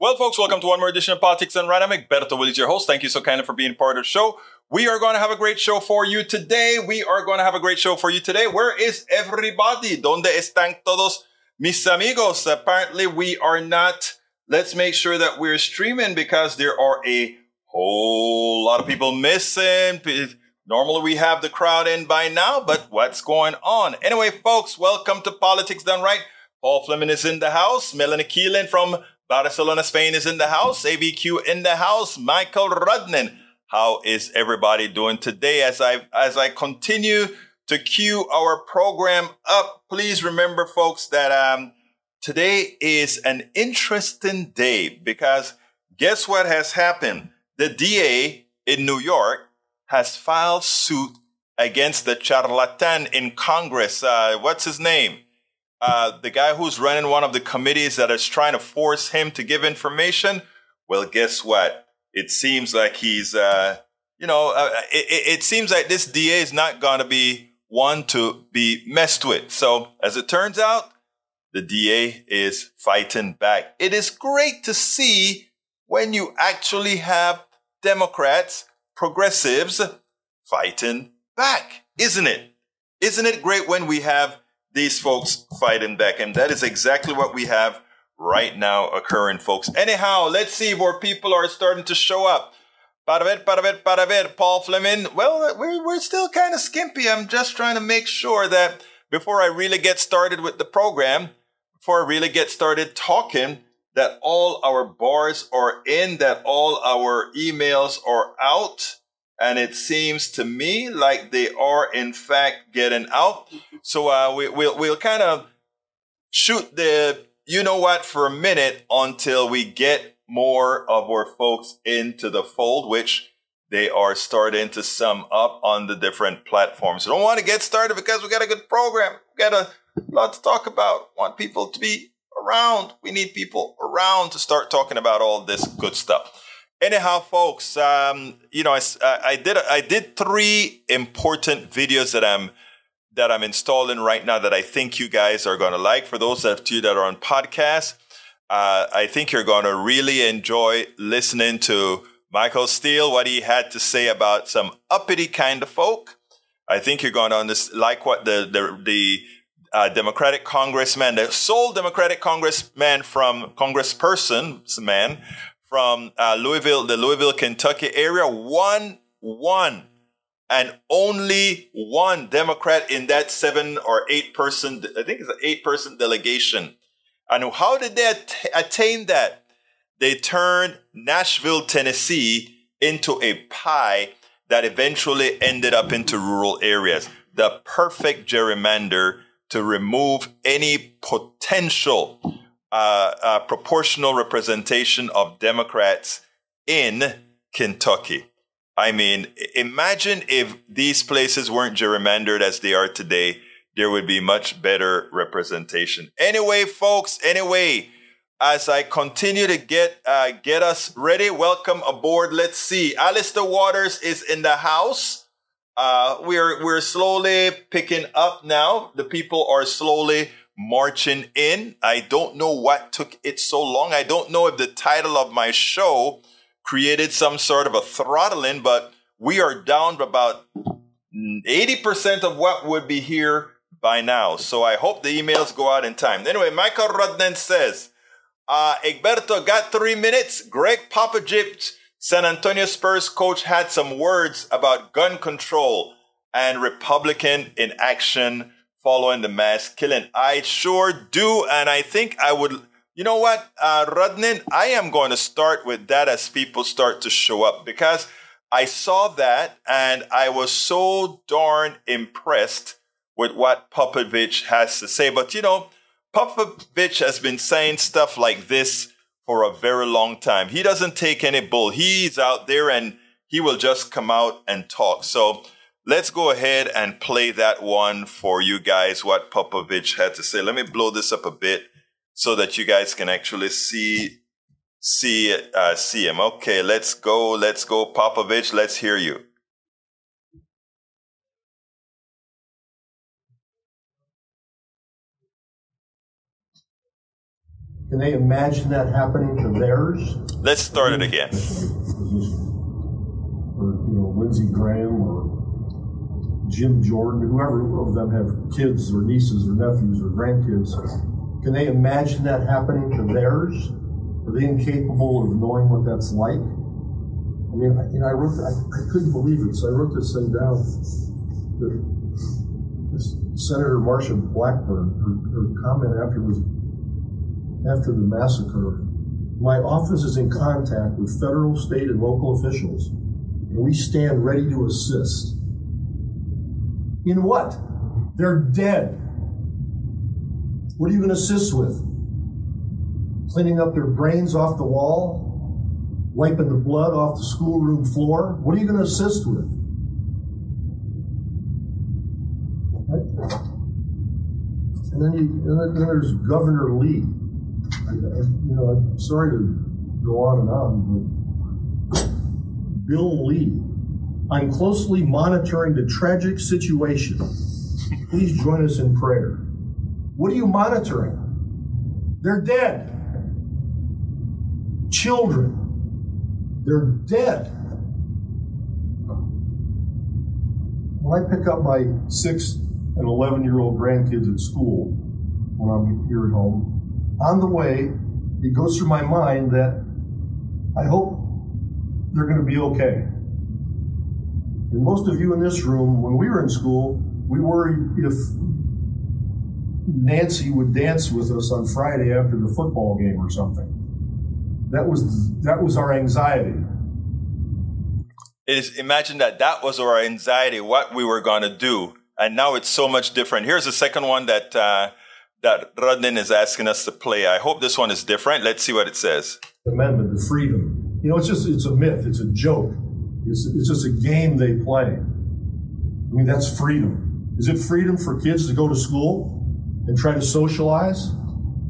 Well, folks, welcome to one more edition of Politics Done Right. I'm Egberto Willies, your host. Thank you so kindly for being part of the show. We are going to have a great show for you today. We are going to have a great show for you today. Where is everybody? ¿Dónde están todos mis amigos? Apparently, we are not. Let's make sure that we're streaming because there are a whole lot of people missing. Normally, we have the crowd in by now, but what's going on? Anyway, folks, welcome to Politics Done Right. Paul Fleming is in the house. Melanie Keelan from Barcelona, Spain is in the house. ABQ in the house. Michael Rudnin. How is everybody doing today? As I as I continue to cue our program up, please remember, folks, that um, today is an interesting day because guess what has happened? The DA in New York has filed suit against the charlatan in Congress. Uh, what's his name? Uh, the guy who's running one of the committees that is trying to force him to give information, well, guess what? It seems like he's, uh, you know, uh, it, it, seems like this DA is not going to be one to be messed with. So, as it turns out, the DA is fighting back. It is great to see when you actually have Democrats, progressives fighting back, isn't it? Isn't it great when we have these folks fighting back. And that is exactly what we have right now occurring, folks. Anyhow, let's see where people are starting to show up. Para ver, para ver, para ver, Paul Fleming. Well, we're, we're still kind of skimpy. I'm just trying to make sure that before I really get started with the program, before I really get started talking, that all our bars are in, that all our emails are out. And it seems to me like they are in fact getting out. So uh, we, we'll we'll kind of shoot the you know what for a minute until we get more of our folks into the fold, which they are starting to sum up on the different platforms. I don't want to get started because we got a good program. We got a lot to talk about. Want people to be around. We need people around to start talking about all this good stuff. Anyhow, folks, um, you know, I, I did I did three important videos that I'm that I'm installing right now that I think you guys are going to like. For those of you that are on podcast, uh, I think you're going to really enjoy listening to Michael Steele, what he had to say about some uppity kind of folk. I think you're going to like what the, the, the uh, Democratic congressman, the sole Democratic congressman from congressperson, man from uh, Louisville, the Louisville, Kentucky area, one, one and only one Democrat in that seven or eight person, I think it's an eight person delegation. And how did they att- attain that? They turned Nashville, Tennessee into a pie that eventually ended up into rural areas. The perfect gerrymander to remove any potential uh, uh, proportional representation of Democrats in Kentucky. I mean, imagine if these places weren't gerrymandered as they are today, there would be much better representation. Anyway, folks, anyway, as I continue to get uh, get us ready, welcome aboard. Let's see. Alistair Waters is in the house. Uh, we're we're slowly picking up now. The people are slowly marching in. I don't know what took it so long. I don't know if the title of my show created some sort of a throttling, but we are down to about 80% of what would be here by now. So I hope the emails go out in time. Anyway, Michael Rudnan says, uh, Egberto got three minutes. Greg Popovich, San Antonio Spurs coach, had some words about gun control and Republican inaction following the mass killing. I sure do. And I think I would you know what, uh, Rudnin, I am going to start with that as people start to show up because I saw that and I was so darn impressed with what Popovich has to say. But you know, Popovich has been saying stuff like this for a very long time. He doesn't take any bull. He's out there and he will just come out and talk. So let's go ahead and play that one for you guys, what Popovich had to say. Let me blow this up a bit so that you guys can actually see see uh, see him. Okay, let's go. Let's go, Popovich. Let's hear you. Can they imagine that happening to theirs? Let's start it again. Or, you know, Lindsey Graham or Jim Jordan, whoever of them have kids or nieces or nephews or grandkids. Can they imagine that happening to theirs? Are they incapable of knowing what that's like? I mean, I, you know, I wrote, I, I couldn't believe it, so I wrote this thing down. This Senator Marsha Blackburn, her, her comment after was after the massacre. My office is in contact with federal, state, and local officials, and we stand ready to assist. In what? They're dead. What are you going to assist with? Cleaning up their brains off the wall? Wiping the blood off the schoolroom floor? What are you going to assist with? And then, you, and then there's Governor Lee. I, I, you know, I'm sorry to go on and on, but Bill Lee. I'm closely monitoring the tragic situation. Please join us in prayer. What are you monitoring? They're dead. Children. They're dead. When I pick up my six and 11 year old grandkids at school when I'm here at home, on the way, it goes through my mind that I hope they're going to be okay. And most of you in this room, when we were in school, we worried if Nancy would dance with us on Friday after the football game or something. That was that was our anxiety. It is imagine that that was our anxiety, what we were going to do, and now it's so much different. Here's the second one that uh, that Rudnin is asking us to play. I hope this one is different. Let's see what it says. Amendment, the freedom. You know, it's just it's a myth. It's a joke. It's, it's just a game they play. I mean, that's freedom. Is it freedom for kids to go to school and try to socialize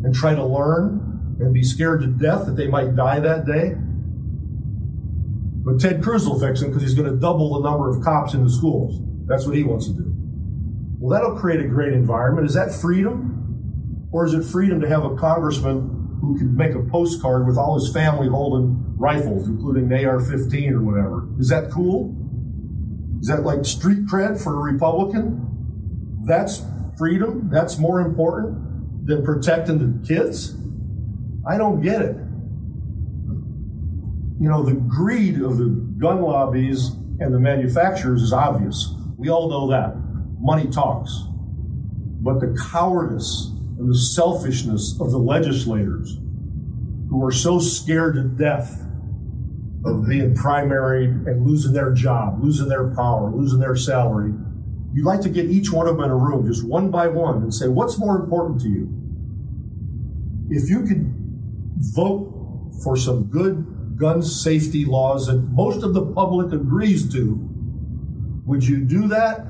and try to learn and be scared to death that they might die that day? But Ted Cruz will fix them because he's going to double the number of cops in the schools. That's what he wants to do. Well, that'll create a great environment. Is that freedom? Or is it freedom to have a congressman who can make a postcard with all his family holding rifles, including an AR 15 or whatever? Is that cool? Is that like street cred for a Republican? That's freedom? That's more important than protecting the kids? I don't get it. You know, the greed of the gun lobbies and the manufacturers is obvious. We all know that. Money talks. But the cowardice and the selfishness of the legislators who are so scared to death of being primaried and losing their job, losing their power, losing their salary, you'd like to get each one of them in a room, just one by one, and say, what's more important to you? If you could vote for some good gun safety laws that most of the public agrees to, would you do that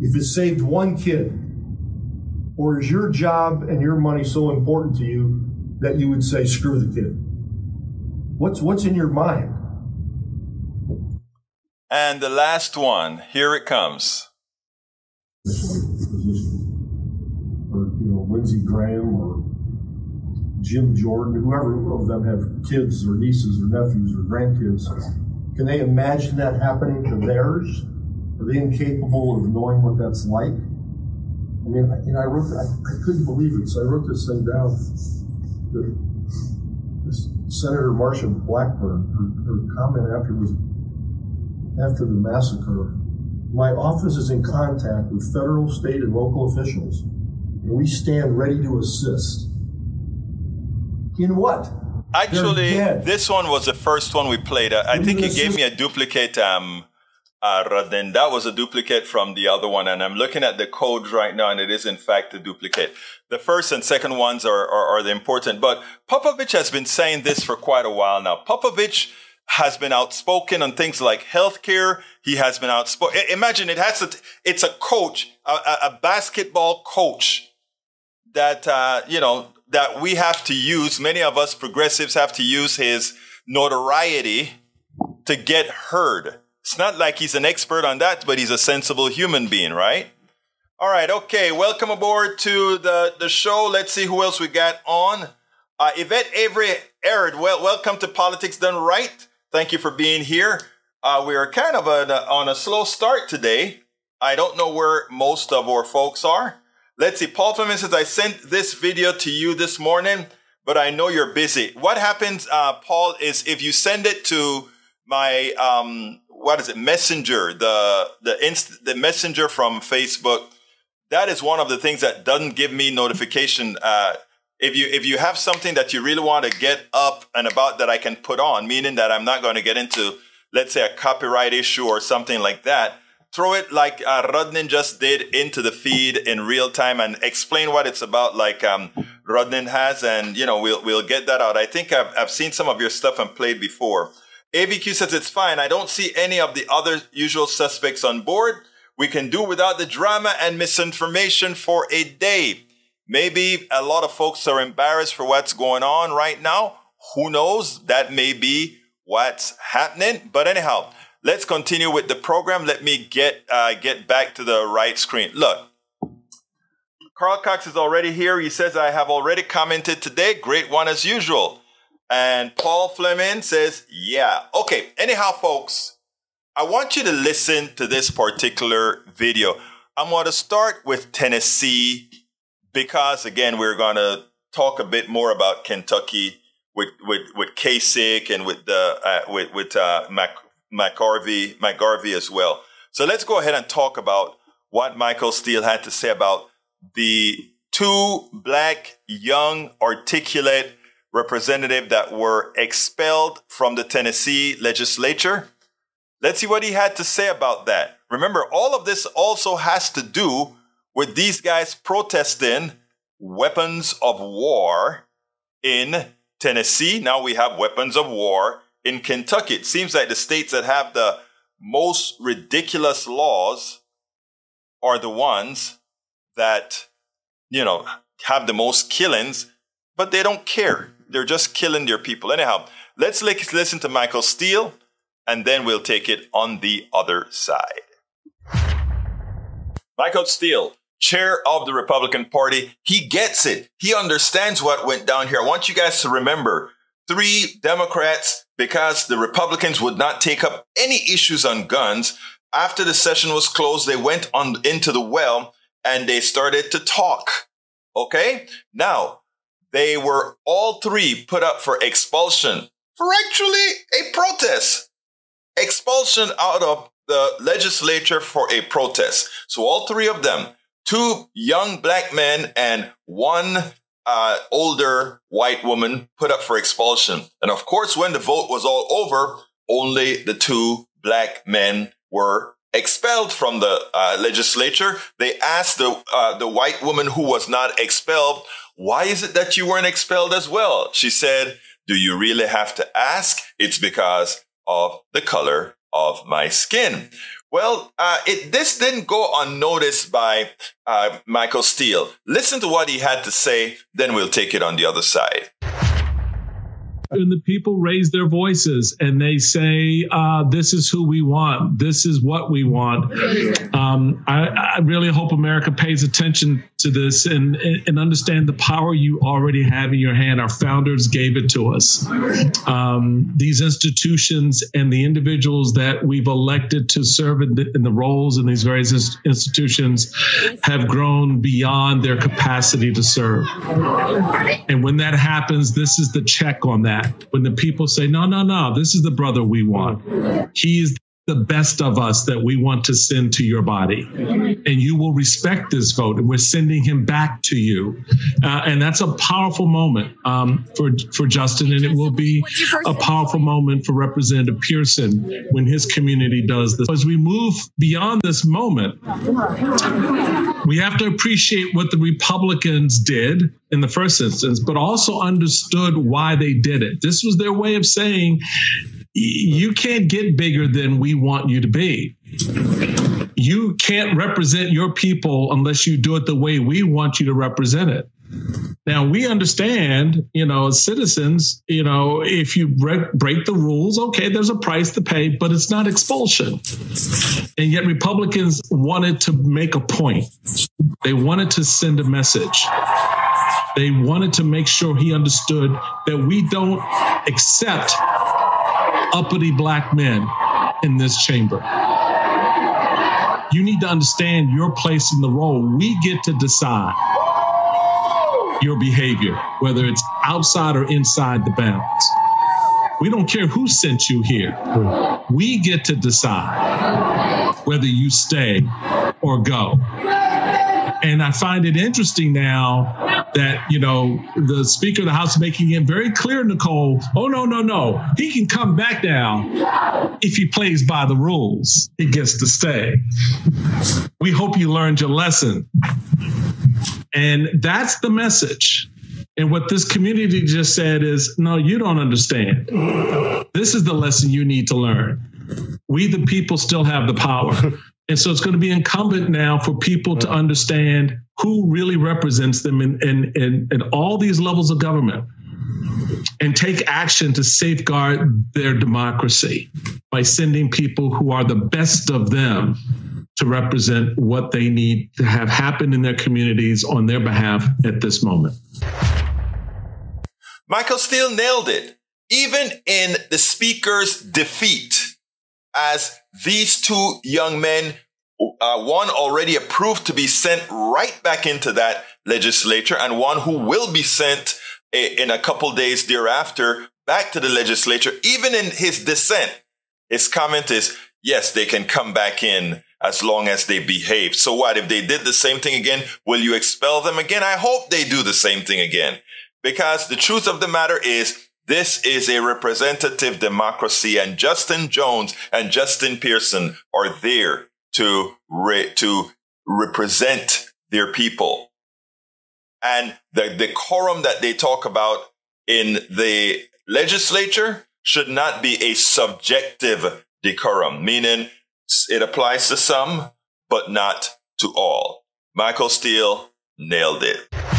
if it saved one kid? Or is your job and your money so important to you that you would say, screw the kid? What's, what's in your mind? And the last one, here it comes. Or, you know, Lindsey Graham or Jim Jordan, whoever of them have kids or nieces or nephews or grandkids. Can they imagine that happening to theirs? Are they incapable of knowing what that's like? I mean, I, know, I wrote, I, I couldn't believe it, so I wrote this thing down. The, this Senator Marsha Blackburn, her, her comment after was after the massacre. My office is in contact with federal, state, and local officials, and we stand ready to assist. In what? Actually, this one was the first one we played. I, I think he you gave me a duplicate. Um, Radin. That was a duplicate from the other one, and I'm looking at the codes right now, and it is in fact a duplicate. The first and second ones are, are, are the important, but Popovich has been saying this for quite a while now. Popovich has been outspoken on things like healthcare. He has been outspoken. Imagine it has to, it's a coach, a, a basketball coach that uh, you know that we have to use. Many of us progressives have to use his notoriety to get heard. It's not like he's an expert on that, but he's a sensible human being, right? All right, okay. Welcome aboard to the the show. Let's see who else we got on. Uh, Yvette Avery Arid, well, welcome to Politics Done Right. Thank you for being here. Uh, we are kind of a, on a slow start today. I don't know where most of our folks are. Let's see. Paul Fleming says, I sent this video to you this morning, but I know you're busy. What happens, uh, Paul, is if you send it to my, um, what is it, Messenger, the, the, inst- the Messenger from Facebook, that is one of the things that doesn't give me notification. Uh, if you if you have something that you really want to get up and about that I can put on, meaning that I'm not going to get into, let's say, a copyright issue or something like that, throw it like uh, Rodnin just did into the feed in real time and explain what it's about, like um, Rodnin has, and you know we'll we'll get that out. I think I've I've seen some of your stuff and played before. ABQ says it's fine. I don't see any of the other usual suspects on board. We can do without the drama and misinformation for a day. Maybe a lot of folks are embarrassed for what's going on right now. Who knows? That may be what's happening. But anyhow, let's continue with the program. Let me get uh, get back to the right screen. Look, Carl Cox is already here. He says, I have already commented today. Great one as usual. And Paul Fleming says, yeah. Okay. Anyhow, folks, I want you to listen to this particular video. I'm going to start with Tennessee because, again, we're going to talk a bit more about Kentucky with with with Kasich and with the uh, with with uh, Mac, McGarvey McGarvey as well. So let's go ahead and talk about what Michael Steele had to say about the two black, young, articulate representative that were expelled from the Tennessee legislature Let's see what he had to say about that. Remember, all of this also has to do with these guys protesting weapons of war in Tennessee. Now we have weapons of war in Kentucky. It seems like the states that have the most ridiculous laws are the ones that, you know, have the most killings, but they don't care. They're just killing their people. Anyhow, let's listen to Michael Steele and then we'll take it on the other side. Michael Steele, chair of the Republican Party, he gets it. He understands what went down here. I want you guys to remember three Democrats, because the Republicans would not take up any issues on guns. After the session was closed, they went on into the well and they started to talk. Okay. Now they were all three put up for expulsion for actually a protest expulsion out of the legislature for a protest. So all three of them, two young black men and one uh, older white woman put up for expulsion. And of course, when the vote was all over, only the two black men were expelled from the uh, legislature. They asked the uh, the white woman who was not expelled, "Why is it that you weren't expelled as well?" She said, "Do you really have to ask? It's because of the color of my skin. Well, uh, it, this didn't go unnoticed by uh, Michael Steele. Listen to what he had to say, then we'll take it on the other side and the people raise their voices and they say, uh, "This is who we want. This is what we want." Um, I, I, really hope America pays attention to this and and understand the power you already have in your hand. Our founders gave it to us. Um, these institutions and the individuals that we've elected to serve in the, in the roles in these various institutions have grown beyond their capacity to serve. And when that happens, this is the check on that when the people say, no, no, no, this is the brother we want. He is the best of us that we want to send to your body. And you will respect this vote. And we're sending him back to you. Uh, and that's a powerful moment um, for, for Justin. And it will be a powerful moment for Representative Pearson when his community does this. As we move beyond this moment, we have to appreciate what the Republicans did in the first instance, but also understood why they did it. This was their way of saying, you can't get bigger than we want you to be. You can't represent your people unless you do it the way we want you to represent it. Now we understand, you know, as citizens, you know, if you break, break the rules, okay, there's a price to pay, but it's not expulsion. And yet Republicans wanted to make a point. They wanted to send a message. They wanted to make sure he understood that we don't accept uppity black men in this chamber. You need to understand your place in the role. We get to decide your behavior, whether it's outside or inside the bounds. We don't care who sent you here. We get to decide whether you stay or go. And I find it interesting now that, you know, the Speaker of the House making it very clear, Nicole, oh, no, no, no. He can come back now if he plays by the rules. He gets to stay. We hope you learned your lesson. And that's the message. And what this community just said is no, you don't understand. This is the lesson you need to learn. We, the people, still have the power. And so it's going to be incumbent now for people to mm-hmm. understand who really represents them in, in, in, in all these levels of government and take action to safeguard their democracy by sending people who are the best of them to represent what they need to have happen in their communities on their behalf at this moment. Michael Steele nailed it. Even in the speaker's defeat, as these two young men, uh, one already approved to be sent right back into that legislature, and one who will be sent a, in a couple days thereafter back to the legislature, even in his dissent, his comment is, yes, they can come back in as long as they behave. So what? If they did the same thing again, will you expel them again? I hope they do the same thing again. Because the truth of the matter is, this is a representative democracy and Justin Jones and Justin Pearson are there to, re- to represent their people. And the decorum that they talk about in the legislature should not be a subjective decorum, meaning it applies to some, but not to all. Michael Steele nailed it.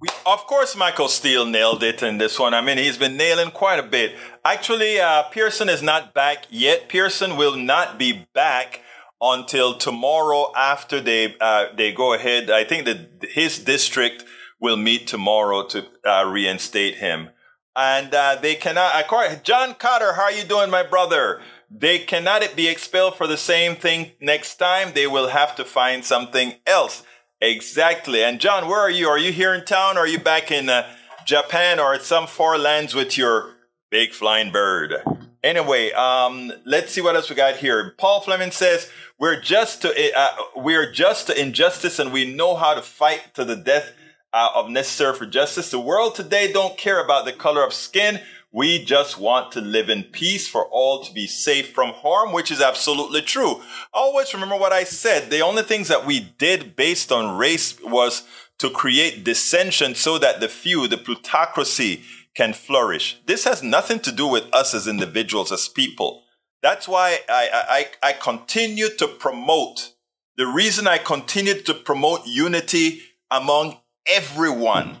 We, of course, Michael Steele nailed it in this one. I mean, he's been nailing quite a bit. Actually, uh, Pearson is not back yet. Pearson will not be back until tomorrow after they uh, they go ahead. I think that his district will meet tomorrow to uh, reinstate him, and uh, they cannot. John Carter, how are you doing, my brother? They cannot be expelled for the same thing next time. They will have to find something else. Exactly. And John, where are you? Are you here in town? Or are you back in uh, Japan or at some far lands with your big flying bird? Anyway, um, let's see what else we got here. Paul Fleming says we're just to uh, we're just to injustice, and we know how to fight to the death uh, of necessary for justice. The world today don't care about the color of skin. We just want to live in peace for all to be safe from harm, which is absolutely true. Always remember what I said. The only things that we did based on race was to create dissension so that the few, the plutocracy, can flourish. This has nothing to do with us as individuals, as people. That's why I, I, I continue to promote. The reason I continue to promote unity among everyone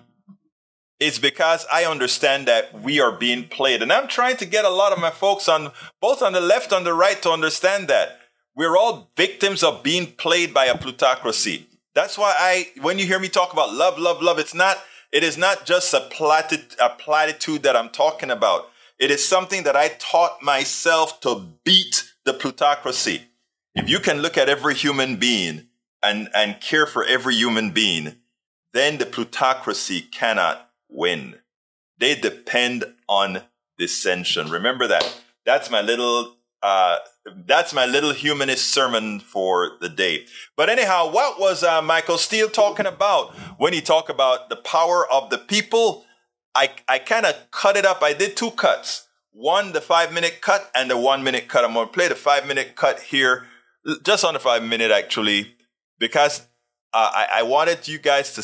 it's because I understand that we are being played. And I'm trying to get a lot of my folks on both on the left and the right to understand that we're all victims of being played by a plutocracy. That's why I, when you hear me talk about love, love, love, it's not, it is not just a, platit- a platitude that I'm talking about. It is something that I taught myself to beat the plutocracy. If you can look at every human being and, and care for every human being, then the plutocracy cannot win. They depend on dissension. Remember that. That's my little uh, that's my little humanist sermon for the day. But anyhow, what was uh, Michael Steele talking about when he talked about the power of the people? I, I kind of cut it up. I did two cuts. One, the five minute cut and the one minute cut. I'm going to play the five minute cut here, just on the five minute actually, because uh, I, I wanted you guys to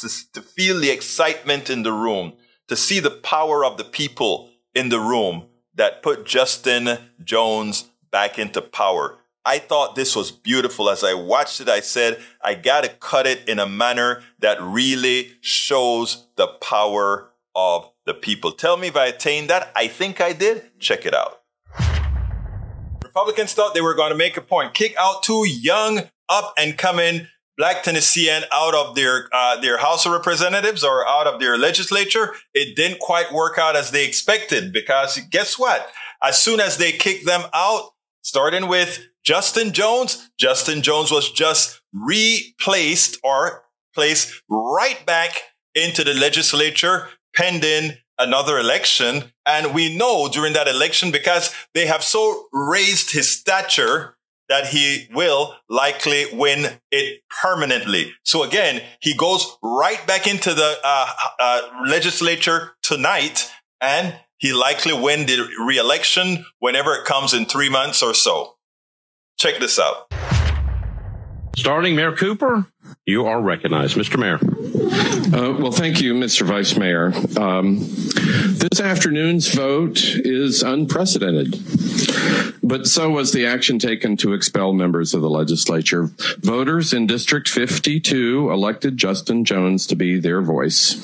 to, feel the excitement in the room, to see the power of the people in the room that put Justin Jones back into power. I thought this was beautiful. As I watched it, I said, I got to cut it in a manner that really shows the power of the people. Tell me if I attained that. I think I did. Check it out. Republicans thought they were going to make a point, kick out two young, up and coming black Tennessean out of their uh, their House of Representatives or out of their legislature, it didn't quite work out as they expected because guess what? As soon as they kicked them out, starting with Justin Jones, Justin Jones was just replaced or placed right back into the legislature pending another election. And we know during that election, because they have so raised his stature that he will likely win it permanently. So again, he goes right back into the uh, uh, legislature tonight and he likely win the re-election whenever it comes in three months or so. Check this out. Starting Mayor Cooper, you are recognized. Mr. Mayor. Uh, well, thank you, Mr. Vice Mayor. Um, this afternoon's vote is unprecedented, but so was the action taken to expel members of the legislature. Voters in District 52 elected Justin Jones to be their voice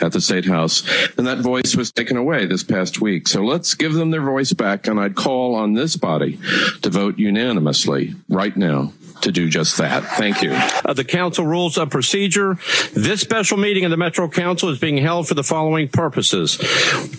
at the State House, and that voice was taken away this past week. So let's give them their voice back, and I'd call on this body to vote unanimously right now to do just that. Thank you. Uh, the council rules of procedure. This special meeting of the Metro Council is being held for the following purposes.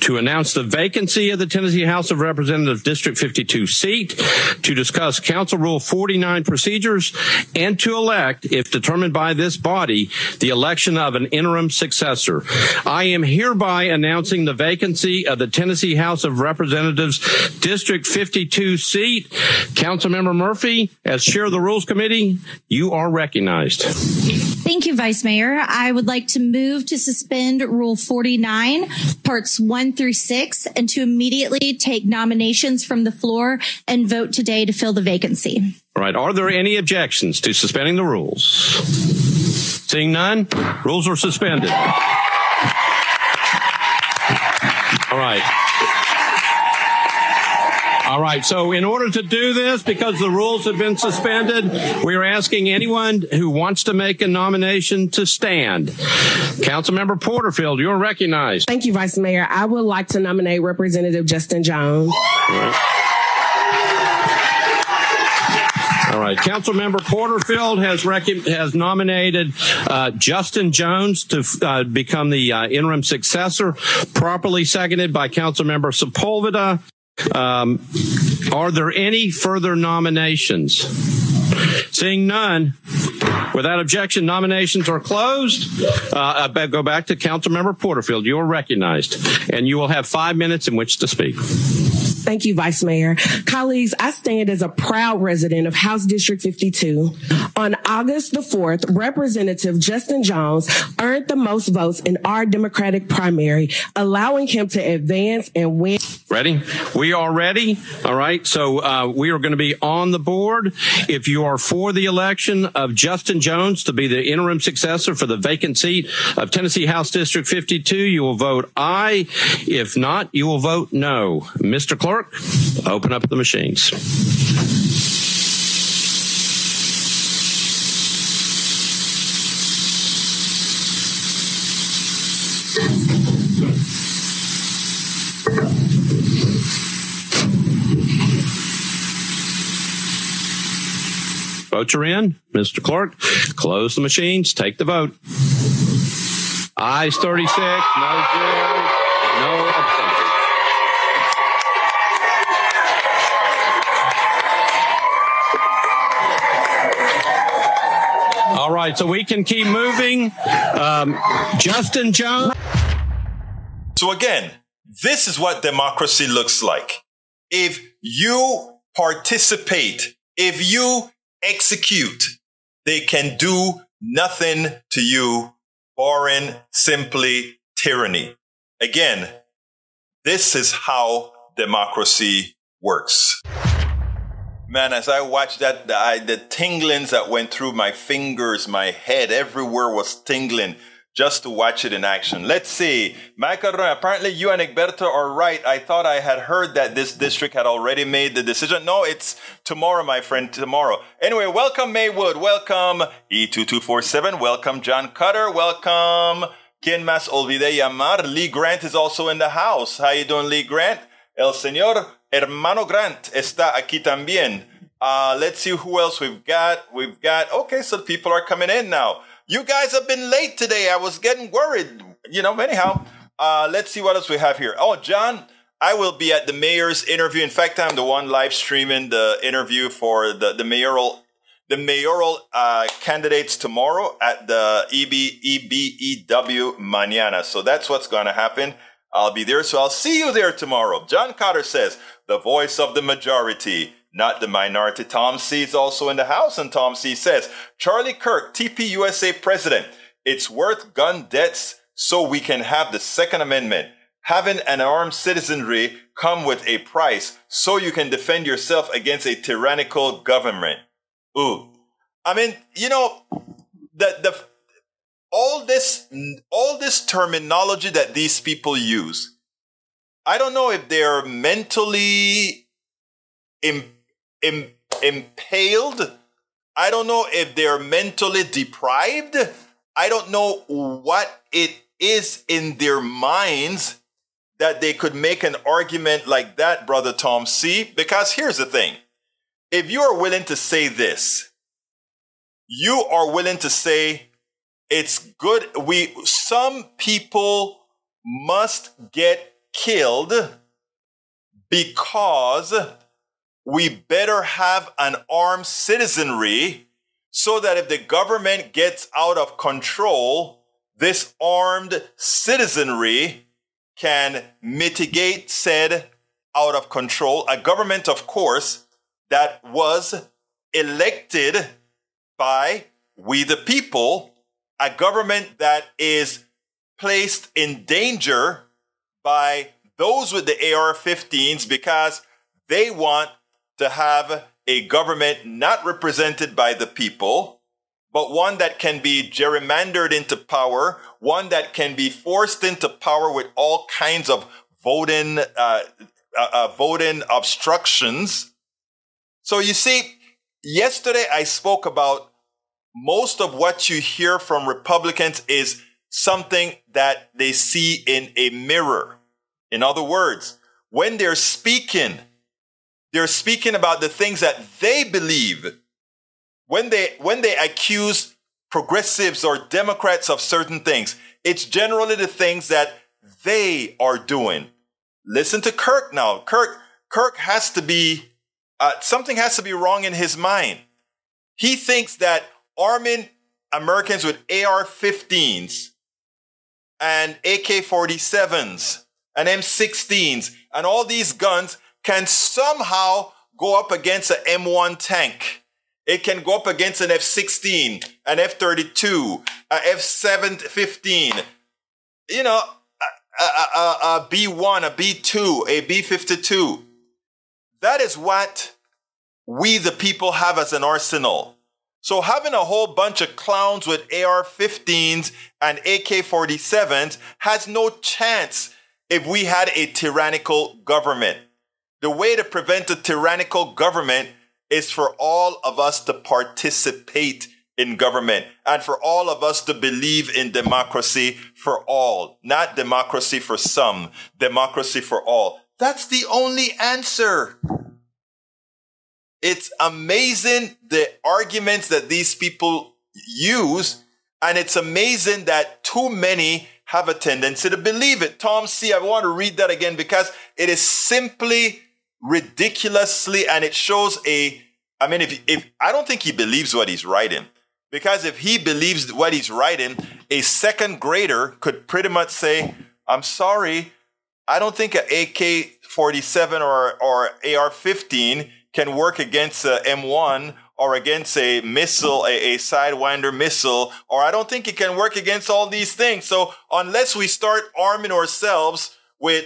To announce the vacancy of the Tennessee House of Representatives District 52 seat, to discuss Council Rule 49 procedures, and to elect, if determined by this body, the election of an interim successor. I am hereby announcing the vacancy of the Tennessee House of Representatives District 52 seat. Councilmember Murphy, as chair of the Rules Committee, you are recognized. Thank you, Vice Mayor. I would like to move to suspend Rule 49, parts 1 through 6, and to immediately take nominations from the floor and vote today to fill the vacancy. All right. Are there any objections to suspending the rules? Seeing none, rules are suspended. All right. All right. So in order to do this, because the rules have been suspended, we are asking anyone who wants to make a nomination to stand. Councilmember Porterfield, you're recognized. Thank you, Vice Mayor. I would like to nominate Representative Justin Jones. All right. Councilmember Porterfield has rec- has nominated uh, Justin Jones to uh, become the uh, interim successor, properly seconded by Councilmember Sepulveda. Um, are there any further nominations? Seeing none, without objection, nominations are closed. Uh, I go back to Councilmember Porterfield. You are recognized, and you will have five minutes in which to speak. Thank you, Vice Mayor. Colleagues, I stand as a proud resident of House District 52. On August the 4th, Representative Justin Jones earned the most votes in our Democratic primary, allowing him to advance and win. Ready? We are ready. All right. So uh, we are going to be on the board. If you are for the election of Justin Jones to be the interim successor for the vacant seat of Tennessee House District 52, you will vote aye. If not, you will vote no. Mr. open up the machines. Votes are in. Mr. Clerk, close the machines. Take the vote. Ayes 36, no right, so we can keep moving. Um, Justin Jones. So again, this is what democracy looks like. If you participate, if you execute, they can do nothing to you, barring simply tyranny. Again, this is how democracy works. Man, as I watched that, the, I, the tinglings that went through my fingers, my head, everywhere was tingling just to watch it in action. Let's see. Macaron, apparently you and Egberto are right. I thought I had heard that this district had already made the decision. No, it's tomorrow, my friend, tomorrow. Anyway, welcome Maywood. Welcome E2247. Welcome John Cutter. Welcome Quien Más Olvide Llamar. Lee Grant is also in the house. How you doing, Lee Grant? El señor Hermano Grant está aquí también. Uh, let's see who else we've got. We've got, okay, so people are coming in now. You guys have been late today. I was getting worried, you know, anyhow. Uh, let's see what else we have here. Oh, John, I will be at the mayor's interview. In fact, I'm the one live streaming the interview for the, the mayoral the mayoral uh, candidates tomorrow at the EB, EBEW Manana. So that's what's going to happen. I'll be there. So I'll see you there tomorrow. John Cotter says, the voice of the majority, not the minority. Tom C is also in the house. And Tom C says, Charlie Kirk, TPUSA president, it's worth gun debts so we can have the second amendment. Having an armed citizenry come with a price so you can defend yourself against a tyrannical government. Ooh. I mean, you know, the the all this all this terminology that these people use. I don't know if they're mentally Im, Im, impaled. I don't know if they're mentally deprived. I don't know what it is in their minds that they could make an argument like that, brother Tom C. Because here's the thing if you are willing to say this, you are willing to say it's good. We, some people must get killed because we better have an armed citizenry so that if the government gets out of control, this armed citizenry can mitigate said out of control. A government, of course, that was elected by we the people, a government that is placed in danger by those with the AR 15s because they want to have a government not represented by the people, but one that can be gerrymandered into power, one that can be forced into power with all kinds of voting, uh, uh, uh, voting obstructions. So you see, yesterday I spoke about most of what you hear from Republicans is something that they see in a mirror. In other words, when they're speaking, they're speaking about the things that they believe. When they, when they accuse progressives or Democrats of certain things, it's generally the things that they are doing. Listen to Kirk now. Kirk, Kirk has to be uh, something has to be wrong in his mind. He thinks that arming Americans with AR 15s and AK 47s and M16s and all these guns can somehow go up against an M1 tank. It can go up against an F 16, an F 32, a F 715, you know, a, a, a, a B1, a B2, a B 52. That is what we, the people, have as an arsenal. So having a whole bunch of clowns with AR-15s and AK-47s has no chance if we had a tyrannical government. The way to prevent a tyrannical government is for all of us to participate in government and for all of us to believe in democracy for all, not democracy for some, democracy for all. That's the only answer. It's amazing the arguments that these people use, and it's amazing that too many have a tendency to believe it. Tom C., I want to read that again because it is simply ridiculously, and it shows a, I mean, if, if I don't think he believes what he's writing, because if he believes what he's writing, a second grader could pretty much say, I'm sorry, I don't think an AK 47 or, or AR 15 can work against a M1 or against a missile, a, a Sidewinder missile, or I don't think it can work against all these things. So unless we start arming ourselves with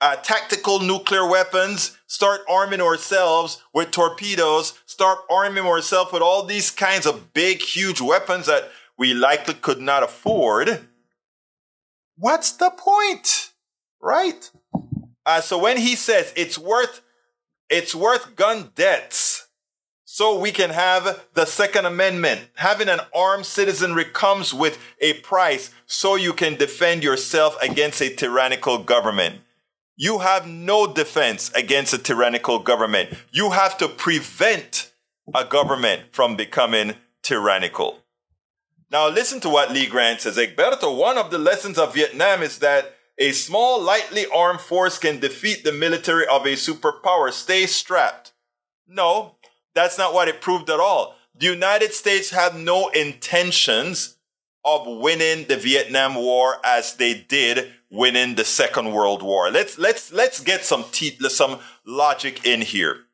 uh, tactical nuclear weapons, start arming ourselves with torpedoes, start arming ourselves with all these kinds of big, huge weapons that we likely could not afford. What's the point? Right? Uh, so when he says it's worth, it's worth gun debts so we can have the Second Amendment. Having an armed citizenry comes with a price so you can defend yourself against a tyrannical government. You have no defense against a tyrannical government. You have to prevent a government from becoming tyrannical. Now, listen to what Lee Grant says. Egberto, one of the lessons of Vietnam is that a small, lightly armed force can defeat the military of a superpower. Stay strapped. No, that's not what it proved at all. The United States had no intentions of winning the Vietnam War as they did winning the Second World War. Let's let's let's get some te- some logic in here.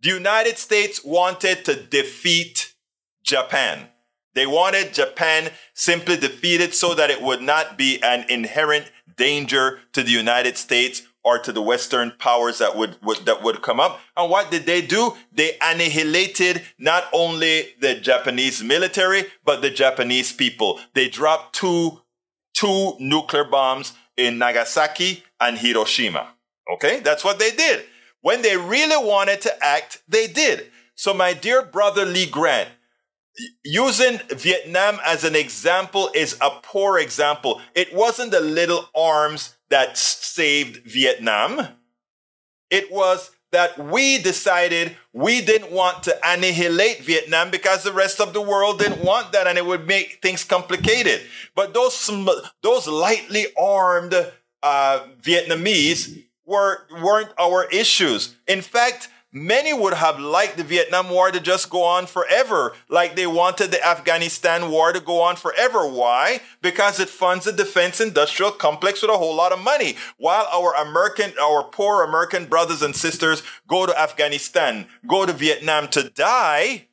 The United States wanted to defeat Japan. They wanted Japan simply defeated so that it would not be an inherent danger to the United States or to the Western powers that would, would, that would come up. And what did they do? They annihilated not only the Japanese military, but the Japanese people. They dropped two, two nuclear bombs in Nagasaki and Hiroshima. Okay. That's what they did. When they really wanted to act, they did. So my dear brother Lee Grant, using Vietnam as an example is a poor example. It wasn't the little arms that saved Vietnam. It was that we decided we didn't want to annihilate Vietnam because the rest of the world didn't want that and it would make things complicated. But those, those lightly armed uh, Vietnamese were, weren't our issues. In fact, Many would have liked the Vietnam War to just go on forever, like they wanted the Afghanistan War to go on forever. Why? Because it funds the defense industrial complex with a whole lot of money. While our American, our poor American brothers and sisters go to Afghanistan, go to Vietnam to die,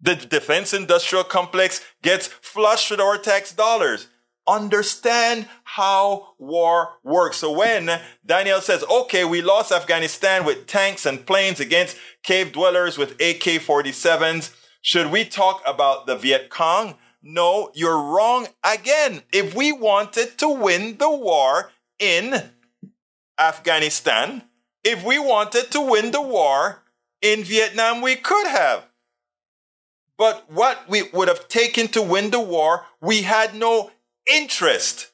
the defense industrial complex gets flushed with our tax dollars understand how war works. So when Daniel says, okay, we lost Afghanistan with tanks and planes against cave dwellers with AK 47s, should we talk about the Viet Cong? No, you're wrong again. If we wanted to win the war in Afghanistan, if we wanted to win the war in Vietnam, we could have. But what we would have taken to win the war, we had no interest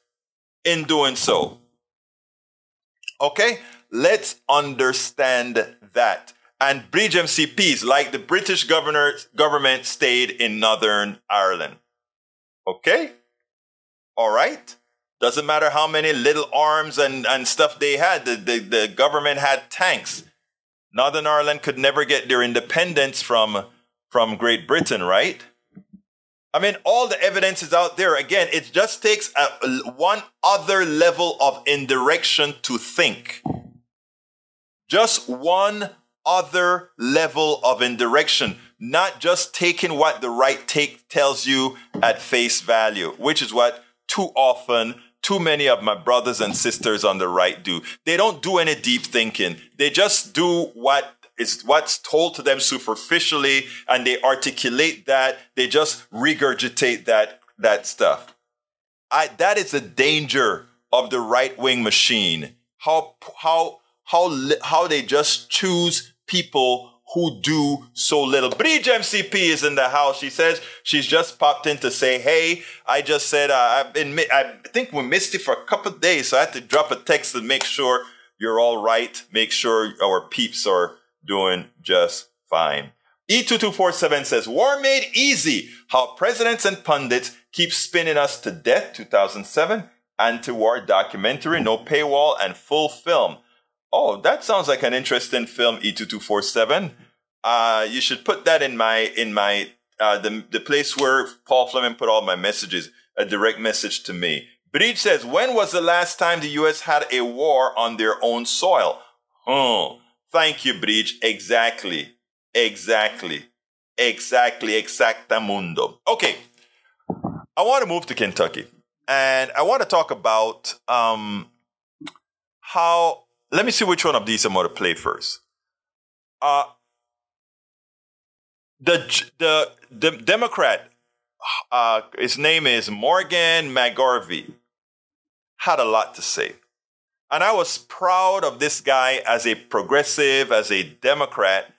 in doing so. Okay, let's understand that. And bridge MCPs, like the British governor, government, stayed in Northern Ireland. Okay? All right? Doesn't matter how many little arms and, and stuff they had, the, the, the government had tanks. Northern Ireland could never get their independence from, from Great Britain, right? I mean, all the evidence is out there. Again, it just takes a, one other level of indirection to think. Just one other level of indirection, not just taking what the right take tells you at face value, which is what too often too many of my brothers and sisters on the right do. They don't do any deep thinking. They just do what it's what's told to them superficially and they articulate that. They just regurgitate that, that stuff. I, that is the danger of the right wing machine. How, how, how, how they just choose people who do so little. Bridge MCP is in the house. She says she's just popped in to say, "Hey, I just said uh, I've been. I think we missed it for a couple days, so I had to drop a text to make sure you're all right. Make sure our peeps are doing just fine. E2247 says, War made easy. How presidents and pundits keep spinning us to death. 2007 anti-war documentary, no paywall and full film. Oh, that sounds like an interesting film, E2247. Uh, you should put that in my, in my, uh, the, the place where Paul Fleming put all my messages, a direct message to me. Bridge says, when was the last time the U.S. had a war on their own soil? Oh, Thank you, Bridge. Exactly. Exactly. Exactly. Exactamundo. Okay. I want to move to Kentucky. And I want to talk about um, how. Let me see which one of these I'm going to play first. Uh, the, the, the Democrat, uh, his name is Morgan McGarvey, had a lot to say. And I was proud of this guy as a progressive, as a Democrat,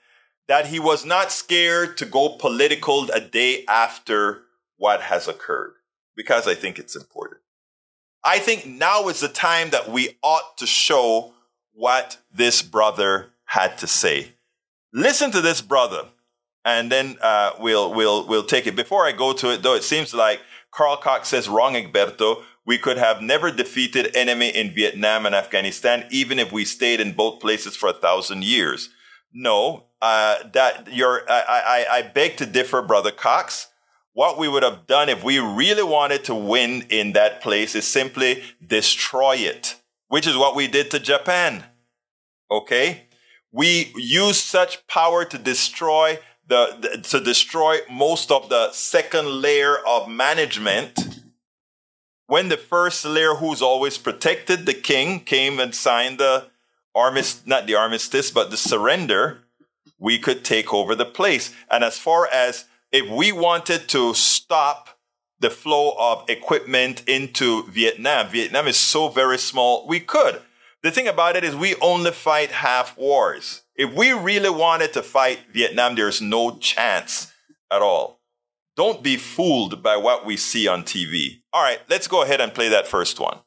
that he was not scared to go political a day after what has occurred, because I think it's important. I think now is the time that we ought to show what this brother had to say. Listen to this brother. and then uh, we'll we'll we'll take it. Before I go to it, though, it seems like Carl Cox says wrong, Egberto. We could have never defeated enemy in Vietnam and Afghanistan, even if we stayed in both places for a thousand years. No, uh, that you're. I, I I beg to differ, brother Cox. What we would have done if we really wanted to win in that place is simply destroy it, which is what we did to Japan. Okay, we used such power to destroy the, the, to destroy most of the second layer of management. When the first layer, who's always protected, the king came and signed the armistice, not the armistice, but the surrender, we could take over the place. And as far as if we wanted to stop the flow of equipment into Vietnam, Vietnam is so very small, we could. The thing about it is we only fight half wars. If we really wanted to fight Vietnam, there's no chance at all. Don't be fooled by what we see on TV. All right, let's go ahead and play that first one.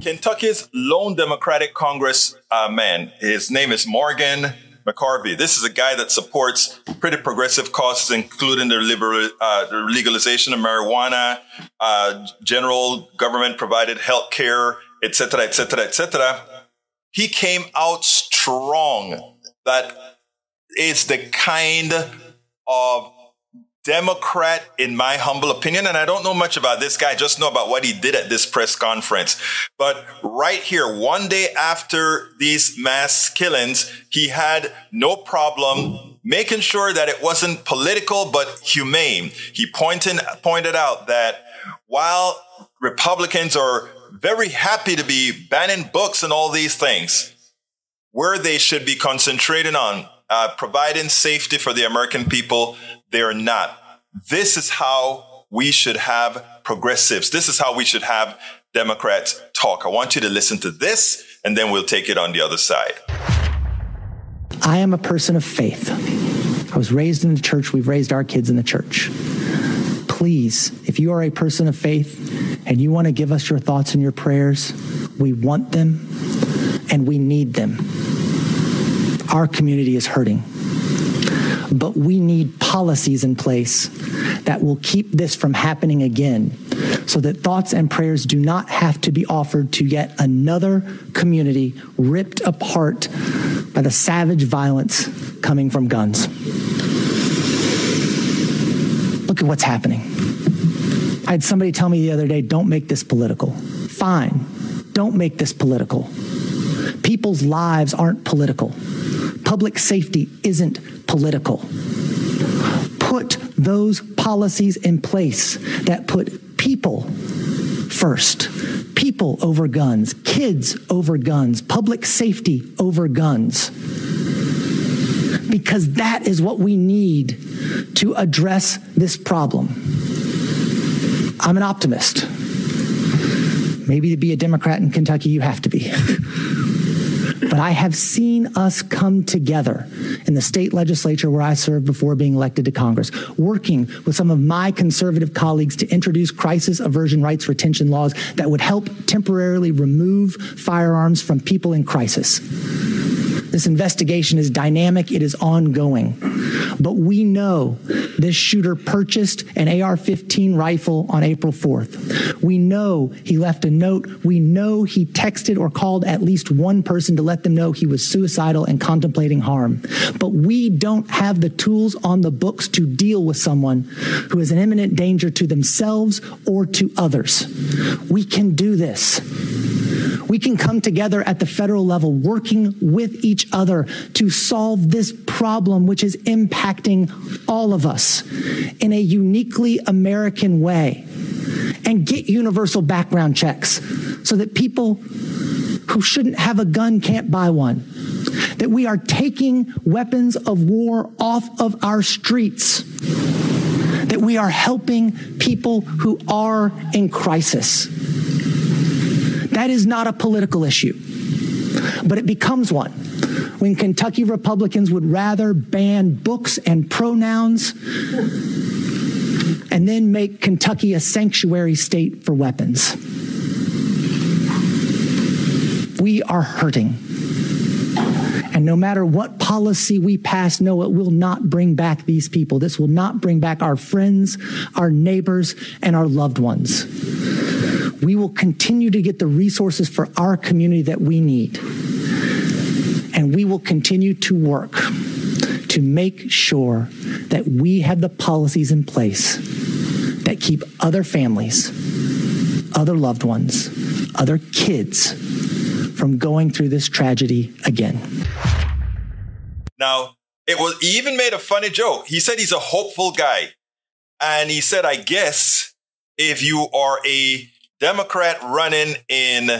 Kentucky's lone Democratic Congress uh, man, his name is Morgan McGarvey. This is a guy that supports pretty progressive causes, including the, liberal, uh, the legalization of marijuana, uh, general government provided health care, etc., etc., etc he came out strong. That is the kind of Democrat, in my humble opinion, and I don't know much about this guy, I just know about what he did at this press conference. But right here, one day after these mass killings, he had no problem making sure that it wasn't political, but humane. He pointed, pointed out that while Republicans are very happy to be banning books and all these things. Where they should be concentrating on uh, providing safety for the American people, they are not. This is how we should have progressives. This is how we should have Democrats talk. I want you to listen to this, and then we'll take it on the other side. I am a person of faith. I was raised in the church. We've raised our kids in the church please, if you are a person of faith and you want to give us your thoughts and your prayers, we want them and we need them. Our community is hurting. But we need policies in place that will keep this from happening again so that thoughts and prayers do not have to be offered to yet another community ripped apart by the savage violence coming from guns. Look at what's happening. I had somebody tell me the other day, don't make this political. Fine, don't make this political. People's lives aren't political. Public safety isn't political. Put those policies in place that put people first. People over guns, kids over guns, public safety over guns. Because that is what we need to address this problem. I'm an optimist. Maybe to be a Democrat in Kentucky, you have to be. but I have seen us come together in the state legislature where I served before being elected to Congress, working with some of my conservative colleagues to introduce crisis aversion rights retention laws that would help temporarily remove firearms from people in crisis. This investigation is dynamic, it is ongoing. But we know this shooter purchased an AR 15 rifle on April 4th. We know he left a note. We know he texted or called at least one person to let them know he was suicidal and contemplating harm. But we don't have the tools on the books to deal with someone who is an imminent danger to themselves or to others. We can do this. We can come together at the federal level, working with each other to solve this problem, which is impacting all of us in a uniquely American way, and get universal background checks so that people who shouldn't have a gun can't buy one. That we are taking weapons of war off of our streets. That we are helping people who are in crisis. That is not a political issue, but it becomes one when Kentucky Republicans would rather ban books and pronouns and then make Kentucky a sanctuary state for weapons. We are hurting. And no matter what policy we pass, no, it will not bring back these people. This will not bring back our friends, our neighbors, and our loved ones. We will continue to get the resources for our community that we need. Will continue to work to make sure that we have the policies in place that keep other families, other loved ones, other kids from going through this tragedy again. Now, it was he even made a funny joke. He said he's a hopeful guy. And he said, I guess if you are a Democrat running in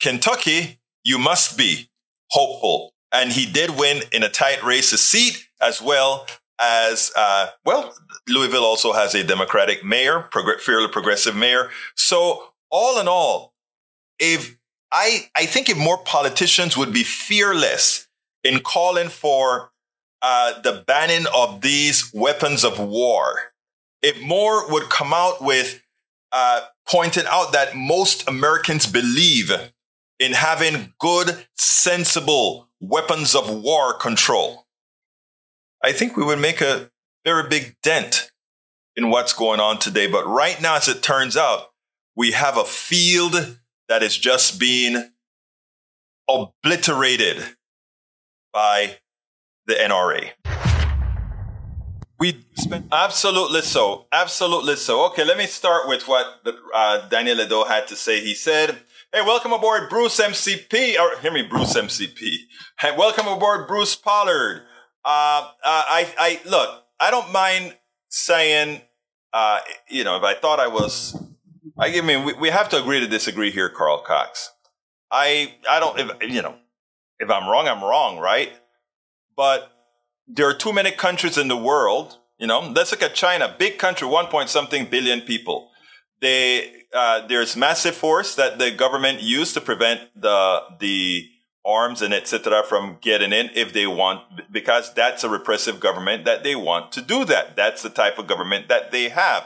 Kentucky, you must be hopeful. And he did win in a tight race a seat as well as, uh, well, Louisville also has a Democratic mayor, prog- fairly progressive mayor. So all in all, if I, I think if more politicians would be fearless in calling for uh, the banning of these weapons of war, if more would come out with uh, pointing out that most Americans believe in having good, sensible weapons of war control, I think we would make a very big dent in what's going on today. But right now, as it turns out, we have a field that is just being obliterated by the NRA. We spent absolutely so, absolutely so. Okay, let me start with what uh, Daniel Ledo had to say. He said, "Hey, welcome aboard, Bruce MCP." Or hear me, Bruce MCP. Hey, welcome aboard, Bruce Pollard. Uh, uh, I, I look. I don't mind saying, uh, you know, if I thought I was, I mean, we, we have to agree to disagree here, Carl Cox. I, I don't, if, you know, if I'm wrong, I'm wrong, right? But there are too many countries in the world. You know, let's look at China, big country, one point something billion people. They, uh, there's massive force that the government used to prevent the the arms and etc. from getting in if they want, because that's a repressive government that they want to do that. That's the type of government that they have.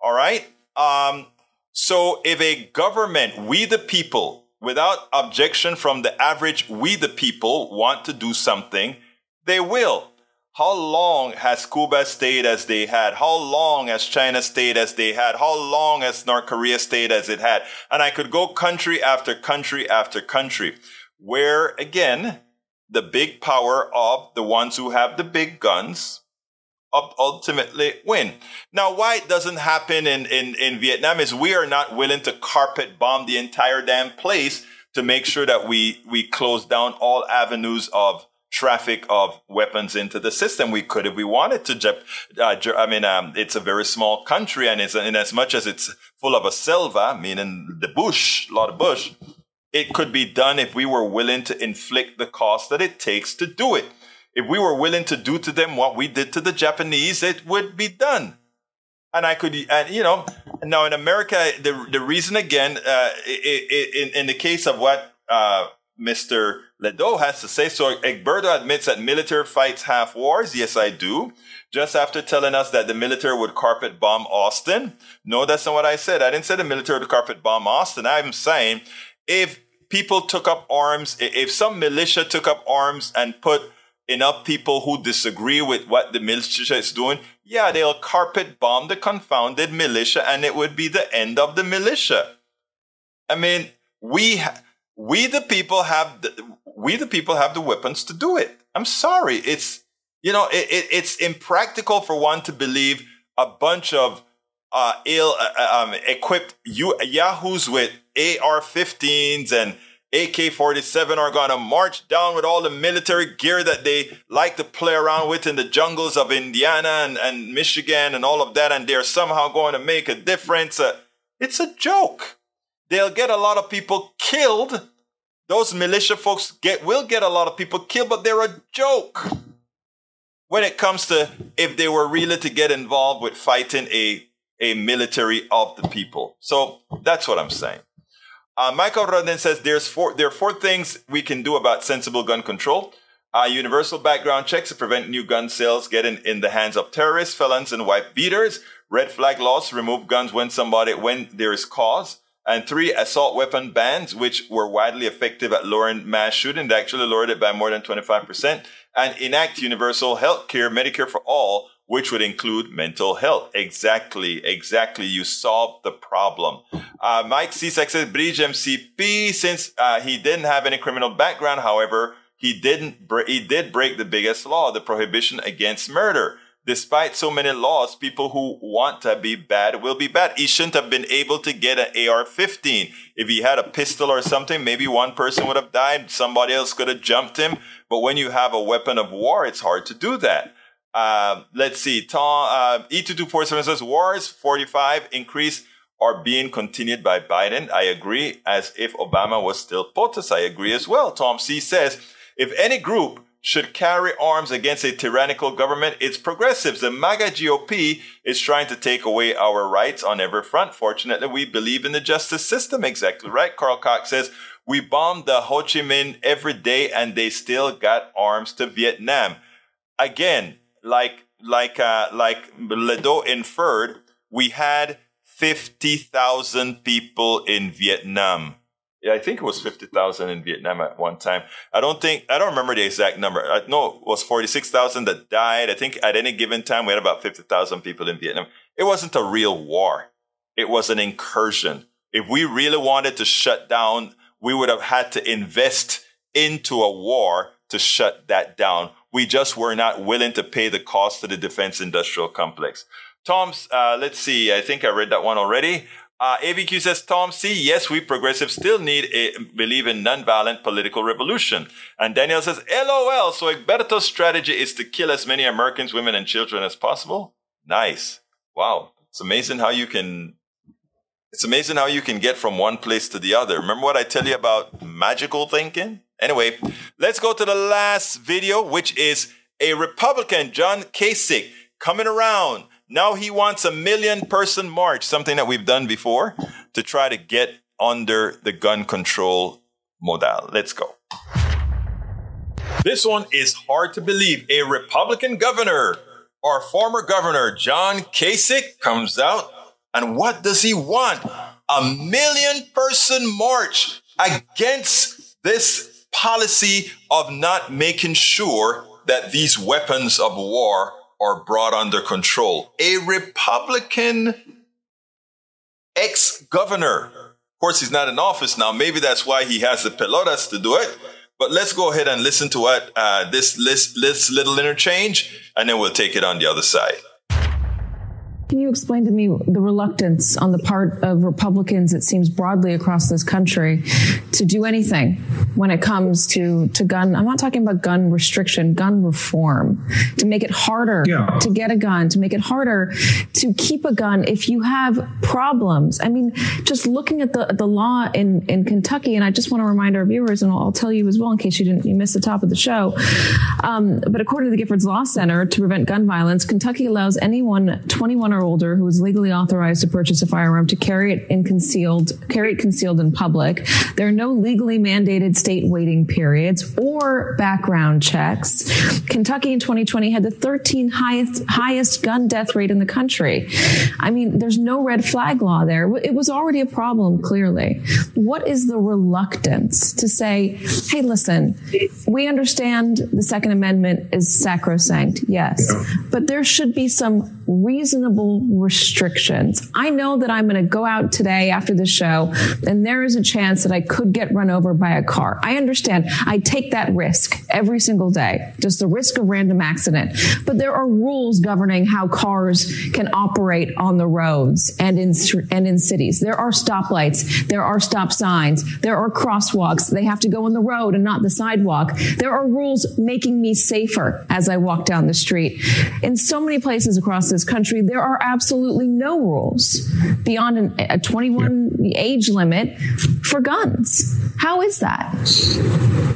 All right. Um, so if a government, we the people, without objection from the average, we the people want to do something, they will. How long has Cuba stayed as they had? How long has China stayed as they had? How long has North Korea stayed as it had? And I could go country after country after country where again, the big power of the ones who have the big guns ultimately win. Now, why it doesn't happen in, in, in Vietnam is we are not willing to carpet bomb the entire damn place to make sure that we, we close down all avenues of traffic of weapons into the system. We could if we wanted to. Uh, I mean, um, it's a very small country, and it's in as much as it's full of a selva, meaning the bush, a lot of bush it could be done if we were willing to inflict the cost that it takes to do it. If we were willing to do to them what we did to the Japanese, it would be done. And I could, and you know, now in America, the the reason again, uh, in in the case of what uh, Mr. Ledo has to say, so Egberto admits that military fights half wars. Yes, I do. Just after telling us that the military would carpet bomb Austin. No, that's not what I said. I didn't say the military would carpet bomb Austin. I'm saying if people took up arms, if some militia took up arms and put enough people who disagree with what the militia is doing, yeah, they'll carpet bomb the confounded militia and it would be the end of the militia. I mean, we, we the people have the, we the people have the weapons to do it. I'm sorry. It's, you know, it, it, it's impractical for one to believe a bunch of uh, ill uh, uh um, equipped yahoos with AR-15s and AK-47 are going to march down with all the military gear that they like to play around with in the jungles of Indiana and, and Michigan and all of that, and they're somehow going to make a difference. Uh, it's a joke. They'll get a lot of people killed. Those militia folks get will get a lot of people killed, but they're a joke when it comes to if they were really to get involved with fighting a a military of the people. So that's what I'm saying. Uh, Michael Rodden says there's four, there are four things we can do about sensible gun control. Uh, universal background checks to prevent new gun sales getting in the hands of terrorists, felons, and wife beaters. Red flag laws remove guns when somebody, when there is cause. And three, assault weapon bans, which were widely effective at lowering mass shooting. They actually lowered it by more than 25%. And enact universal health care, Medicare for all, which would include mental health. Exactly, exactly. You solved the problem. Uh, Mike Cisak says, Bridge MCP, since uh, he didn't have any criminal background, however, he didn't, he did break the biggest law, the prohibition against murder despite so many laws, people who want to be bad will be bad. He shouldn't have been able to get an AR-15. If he had a pistol or something, maybe one person would have died. Somebody else could have jumped him. But when you have a weapon of war, it's hard to do that. Uh, let's see. Tom, uh, E2247 says wars 45 increase are being continued by Biden. I agree as if Obama was still POTUS. I agree as well. Tom C says, if any group should carry arms against a tyrannical government, it's progressives. The MAGA GOP is trying to take away our rights on every front. Fortunately, we believe in the justice system. Exactly right. Carl Cox says, we bombed the Ho Chi Minh every day and they still got arms to Vietnam. Again, like, like, uh, like Ledo inferred, we had 50,000 people in Vietnam I think it was 50,000 in Vietnam at one time. I don't think, I don't remember the exact number. I know it was 46,000 that died. I think at any given time we had about 50,000 people in Vietnam. It wasn't a real war. It was an incursion. If we really wanted to shut down, we would have had to invest into a war to shut that down. We just were not willing to pay the cost of the defense industrial complex. Tom's, uh, let's see. I think I read that one already. Uh, ABQ says, Tom C, yes, we progressives still need a believe in nonviolent political revolution. And Daniel says, LOL, so Egberto's strategy is to kill as many Americans, women, and children as possible? Nice. Wow. It's amazing how you can, it's amazing how you can get from one place to the other. Remember what I tell you about magical thinking? Anyway, let's go to the last video, which is a Republican, John Kasich, coming around now he wants a million person march, something that we've done before, to try to get under the gun control modal. Let's go. This one is hard to believe. A Republican governor, our former governor, John Kasich, comes out. And what does he want? A million person march against this policy of not making sure that these weapons of war are brought under control. A Republican ex governor, of course, he's not in office now. Maybe that's why he has the pelotas to do it. But let's go ahead and listen to what uh, this, this, this little interchange, and then we'll take it on the other side. Can you explain to me the reluctance on the part of Republicans, it seems broadly across this country, to do anything when it comes to, to gun? I'm not talking about gun restriction, gun reform, to make it harder yeah. to get a gun, to make it harder to keep a gun if you have problems. I mean, just looking at the, the law in, in Kentucky, and I just want to remind our viewers, and I'll, I'll tell you as well in case you didn't you missed the top of the show. Um, but according to the Giffords Law Center, to prevent gun violence, Kentucky allows anyone 21 or older who is legally authorized to purchase a firearm to carry it in concealed, carry it concealed in public. There are no legally mandated state waiting periods or background checks. Kentucky in 2020 had the 13th highest, highest gun death rate in the country. I mean, there's no red flag law there. It was already a problem, clearly. What is the reluctance to say, hey, listen, we understand the Second Amendment is sacrosanct, yes, but there should be some reasonable restrictions. I know that I'm going to go out today after the show and there is a chance that I could get run over by a car. I understand. I take that risk every single day, just the risk of random accident. But there are rules governing how cars can operate on the roads and in, and in cities. There are stoplights. There are stop signs. There are crosswalks. They have to go on the road and not the sidewalk. There are rules making me safer as I walk down the street. In so many places across this country, there are absolutely no rules beyond an, a 21 age limit for guns. How is that?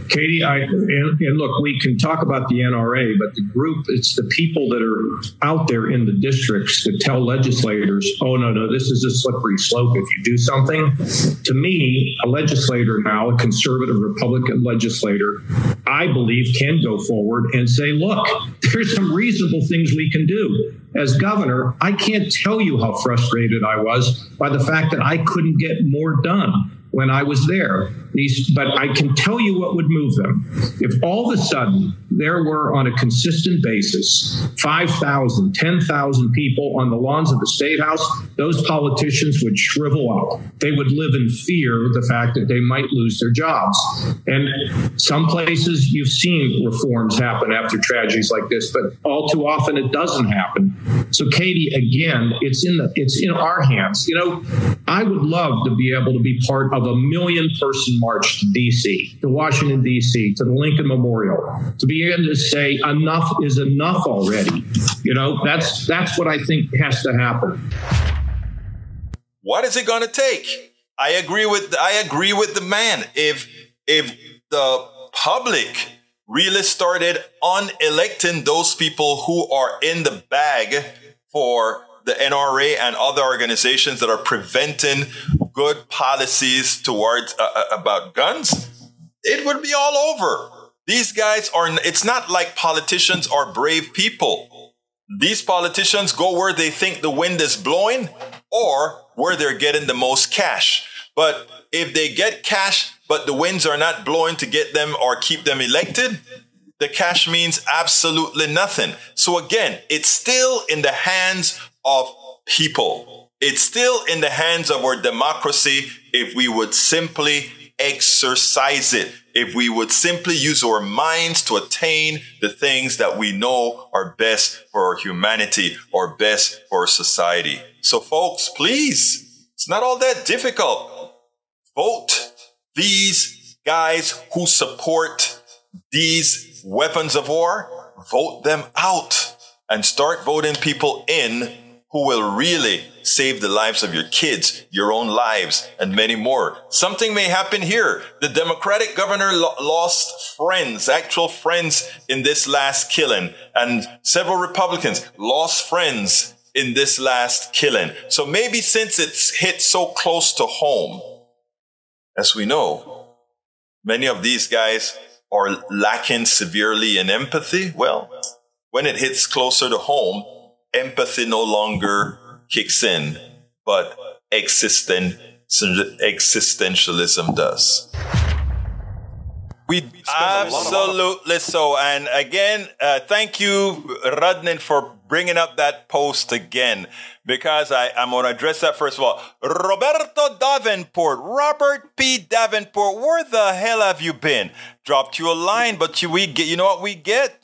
Katie, I and, and, look, we can talk about the NRA, but the group, it's the people that are out there in the districts that tell legislators, oh, no, no, this is a slippery slope if you do something. To me, a legislator now, a conservative Republican legislator, I believe can go forward and say, look, there's some reasonable things we can do. As governor, I can't tell you how frustrated I was by the fact that I couldn't get more done when I was there. These, but I can tell you what would move them. If all of a sudden there were on a consistent basis 5,000, 10,000 people on the lawns of the State House, those politicians would shrivel up. They would live in fear of the fact that they might lose their jobs. And some places you've seen reforms happen after tragedies like this, but all too often it doesn't happen. So Katie, again, it's in the it's in our hands. You know, I would love to be able to be part of a million person march to DC, to Washington DC, to the Lincoln Memorial, to be able to say enough is enough already. You know, that's that's what I think has to happen. What is it going to take? I agree with I agree with the man. If if the public really started unelecting those people who are in the bag for the NRA and other organizations that are preventing good policies towards uh, uh, about guns, it would be all over. These guys are, it's not like politicians are brave people. These politicians go where they think the wind is blowing or where they're getting the most cash. But if they get cash, but the winds are not blowing to get them or keep them elected, the cash means absolutely nothing. So again, it's still in the hands of people. It's still in the hands of our democracy if we would simply exercise it, if we would simply use our minds to attain the things that we know are best for our humanity or best for society. So folks, please, it's not all that difficult. Vote these guys who support these weapons of war, vote them out and start voting people in who will really save the lives of your kids, your own lives, and many more. Something may happen here. The Democratic governor lo- lost friends, actual friends in this last killing, and several Republicans lost friends in this last killing. So maybe since it's hit so close to home, as we know, many of these guys are lacking severely in empathy. Well, when it hits closer to home, empathy no longer kicks in, but existent, existentialism does. We absolutely so. And again, uh, thank you, Rudnin, for bringing up that post again, because I, I'm going to address that first of all. Roberto Davenport, Robert P. Davenport, where the hell have you been? Dropped you a line, but you, we get, you know what we get?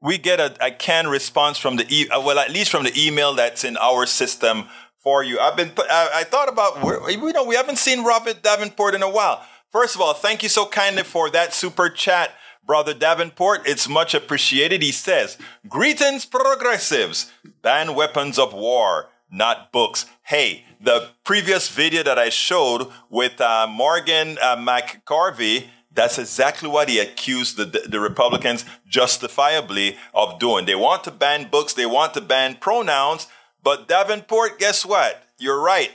We get a, a canned response from the e- uh, well, at least from the email that's in our system for you. I've been, I, I thought about, we know we haven't seen Robert Davenport in a while. First of all, thank you so kindly for that super chat, brother Davenport. It's much appreciated. He says, "Greetings, progressives. Ban weapons of war, not books." Hey, the previous video that I showed with uh, Morgan uh, McGarvey that's exactly what he accused the, the Republicans justifiably of doing. They want to ban books, they want to ban pronouns, but Davenport, guess what? You're right.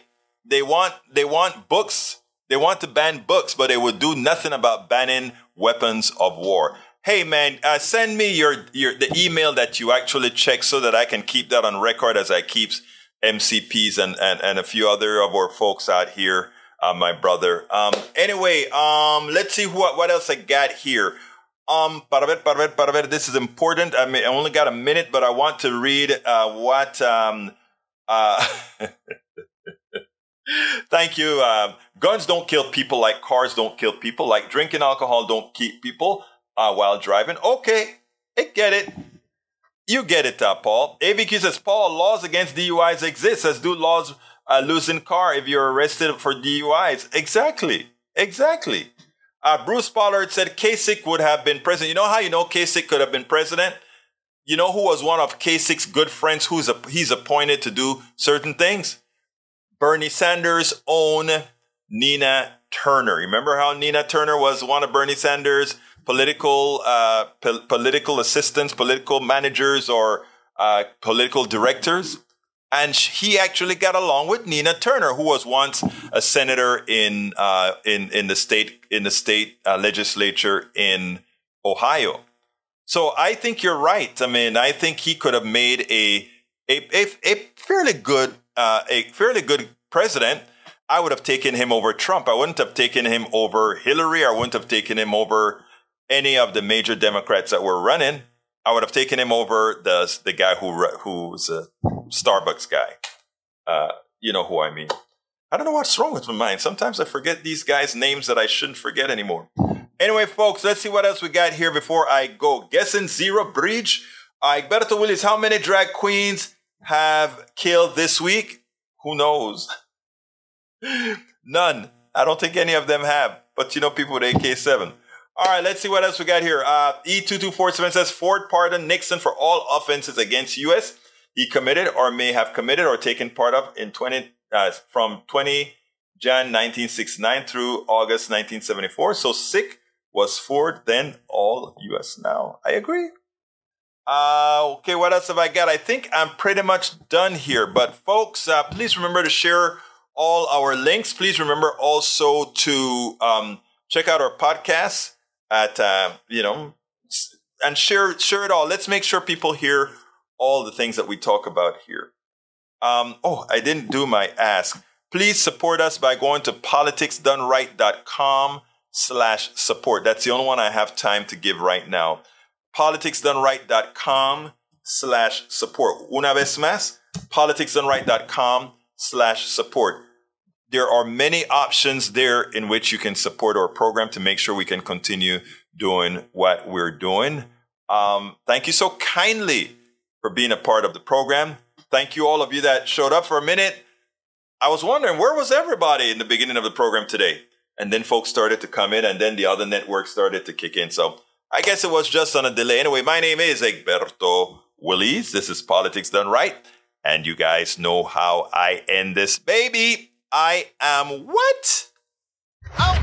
They want they want books. They want to ban books, but they would do nothing about banning weapons of war. Hey man, uh, send me your your the email that you actually check so that I can keep that on record as I keep MCPs and, and, and a few other of our folks out here uh, my brother. Um, anyway, um, let's see what what else I got here. Um, para ver, para ver, para ver. This is important. I mean, I only got a minute, but I want to read uh, what. Um, uh, thank you. Uh, guns don't kill people like cars don't kill people. Like drinking alcohol don't keep people uh, while driving. Okay, I get it. You get it, uh, Paul. AVQ says, Paul, laws against DUIs exist, as do laws uh, losing car if you're arrested for DUIs. Exactly. Exactly. Uh, Bruce Pollard said Kasich would have been president. You know how you know Kasich could have been president? You know who was one of Kasich's good friends who's a, he's appointed to do certain things? Bernie Sanders' own Nina Turner. Remember how Nina Turner was one of Bernie Sanders' political uh, po- political assistants, political managers, or uh, political directors? And he actually got along with Nina Turner, who was once a senator in uh, in in the state in the state uh, legislature in Ohio. So I think you're right. I mean, I think he could have made a a a, a fairly good uh, a fairly good president. I would have taken him over Trump. I wouldn't have taken him over Hillary. I wouldn't have taken him over any of the major Democrats that were running. I would have taken him over the the guy who who's a Starbucks guy. Uh, you know who I mean. I don't know what's wrong with my mind. Sometimes I forget these guys' names that I shouldn't forget anymore. Anyway, folks, let's see what else we got here before I go. Guessing Zero Bridge. Uh, Willies, how many drag queens have killed this week? Who knows? None. I don't think any of them have. But you know, people with AK 7. All right, let's see what else we got here. Uh, E2247 says Ford pardoned Nixon for all offenses against U.S. he committed or may have committed or taken part of in 20 uh, from 20 Jan 1969 through August 1974. So sick was Ford, then all U.S. now. I agree. Uh, okay, what else have I got? I think I'm pretty much done here. But folks, uh, please remember to share all our links. Please remember also to um, check out our podcast at uh, you know and share share it all. Let's make sure people hear all the things that we talk about here. Um, oh, I didn't do my ask. Please support us by going to politicsdoneright.com slash support. That's the only one I have time to give right now. politicsdoneright.com slash support. Una vez más, politicsdoneright.com slash support. There are many options there in which you can support our program to make sure we can continue doing what we're doing. Um, thank you so kindly for being a part of the program. Thank you all of you that showed up for a minute. I was wondering where was everybody in the beginning of the program today? And then folks started to come in and then the other networks started to kick in. So I guess it was just on a delay. Anyway, my name is Egberto Willies. This is Politics Done Right. And you guys know how I end this baby. I am what? Out.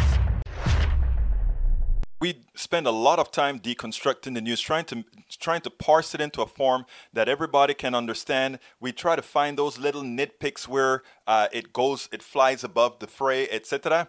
We spend a lot of time deconstructing the news, trying to trying to parse it into a form that everybody can understand. We try to find those little nitpicks where uh, it goes, it flies above the fray, etc.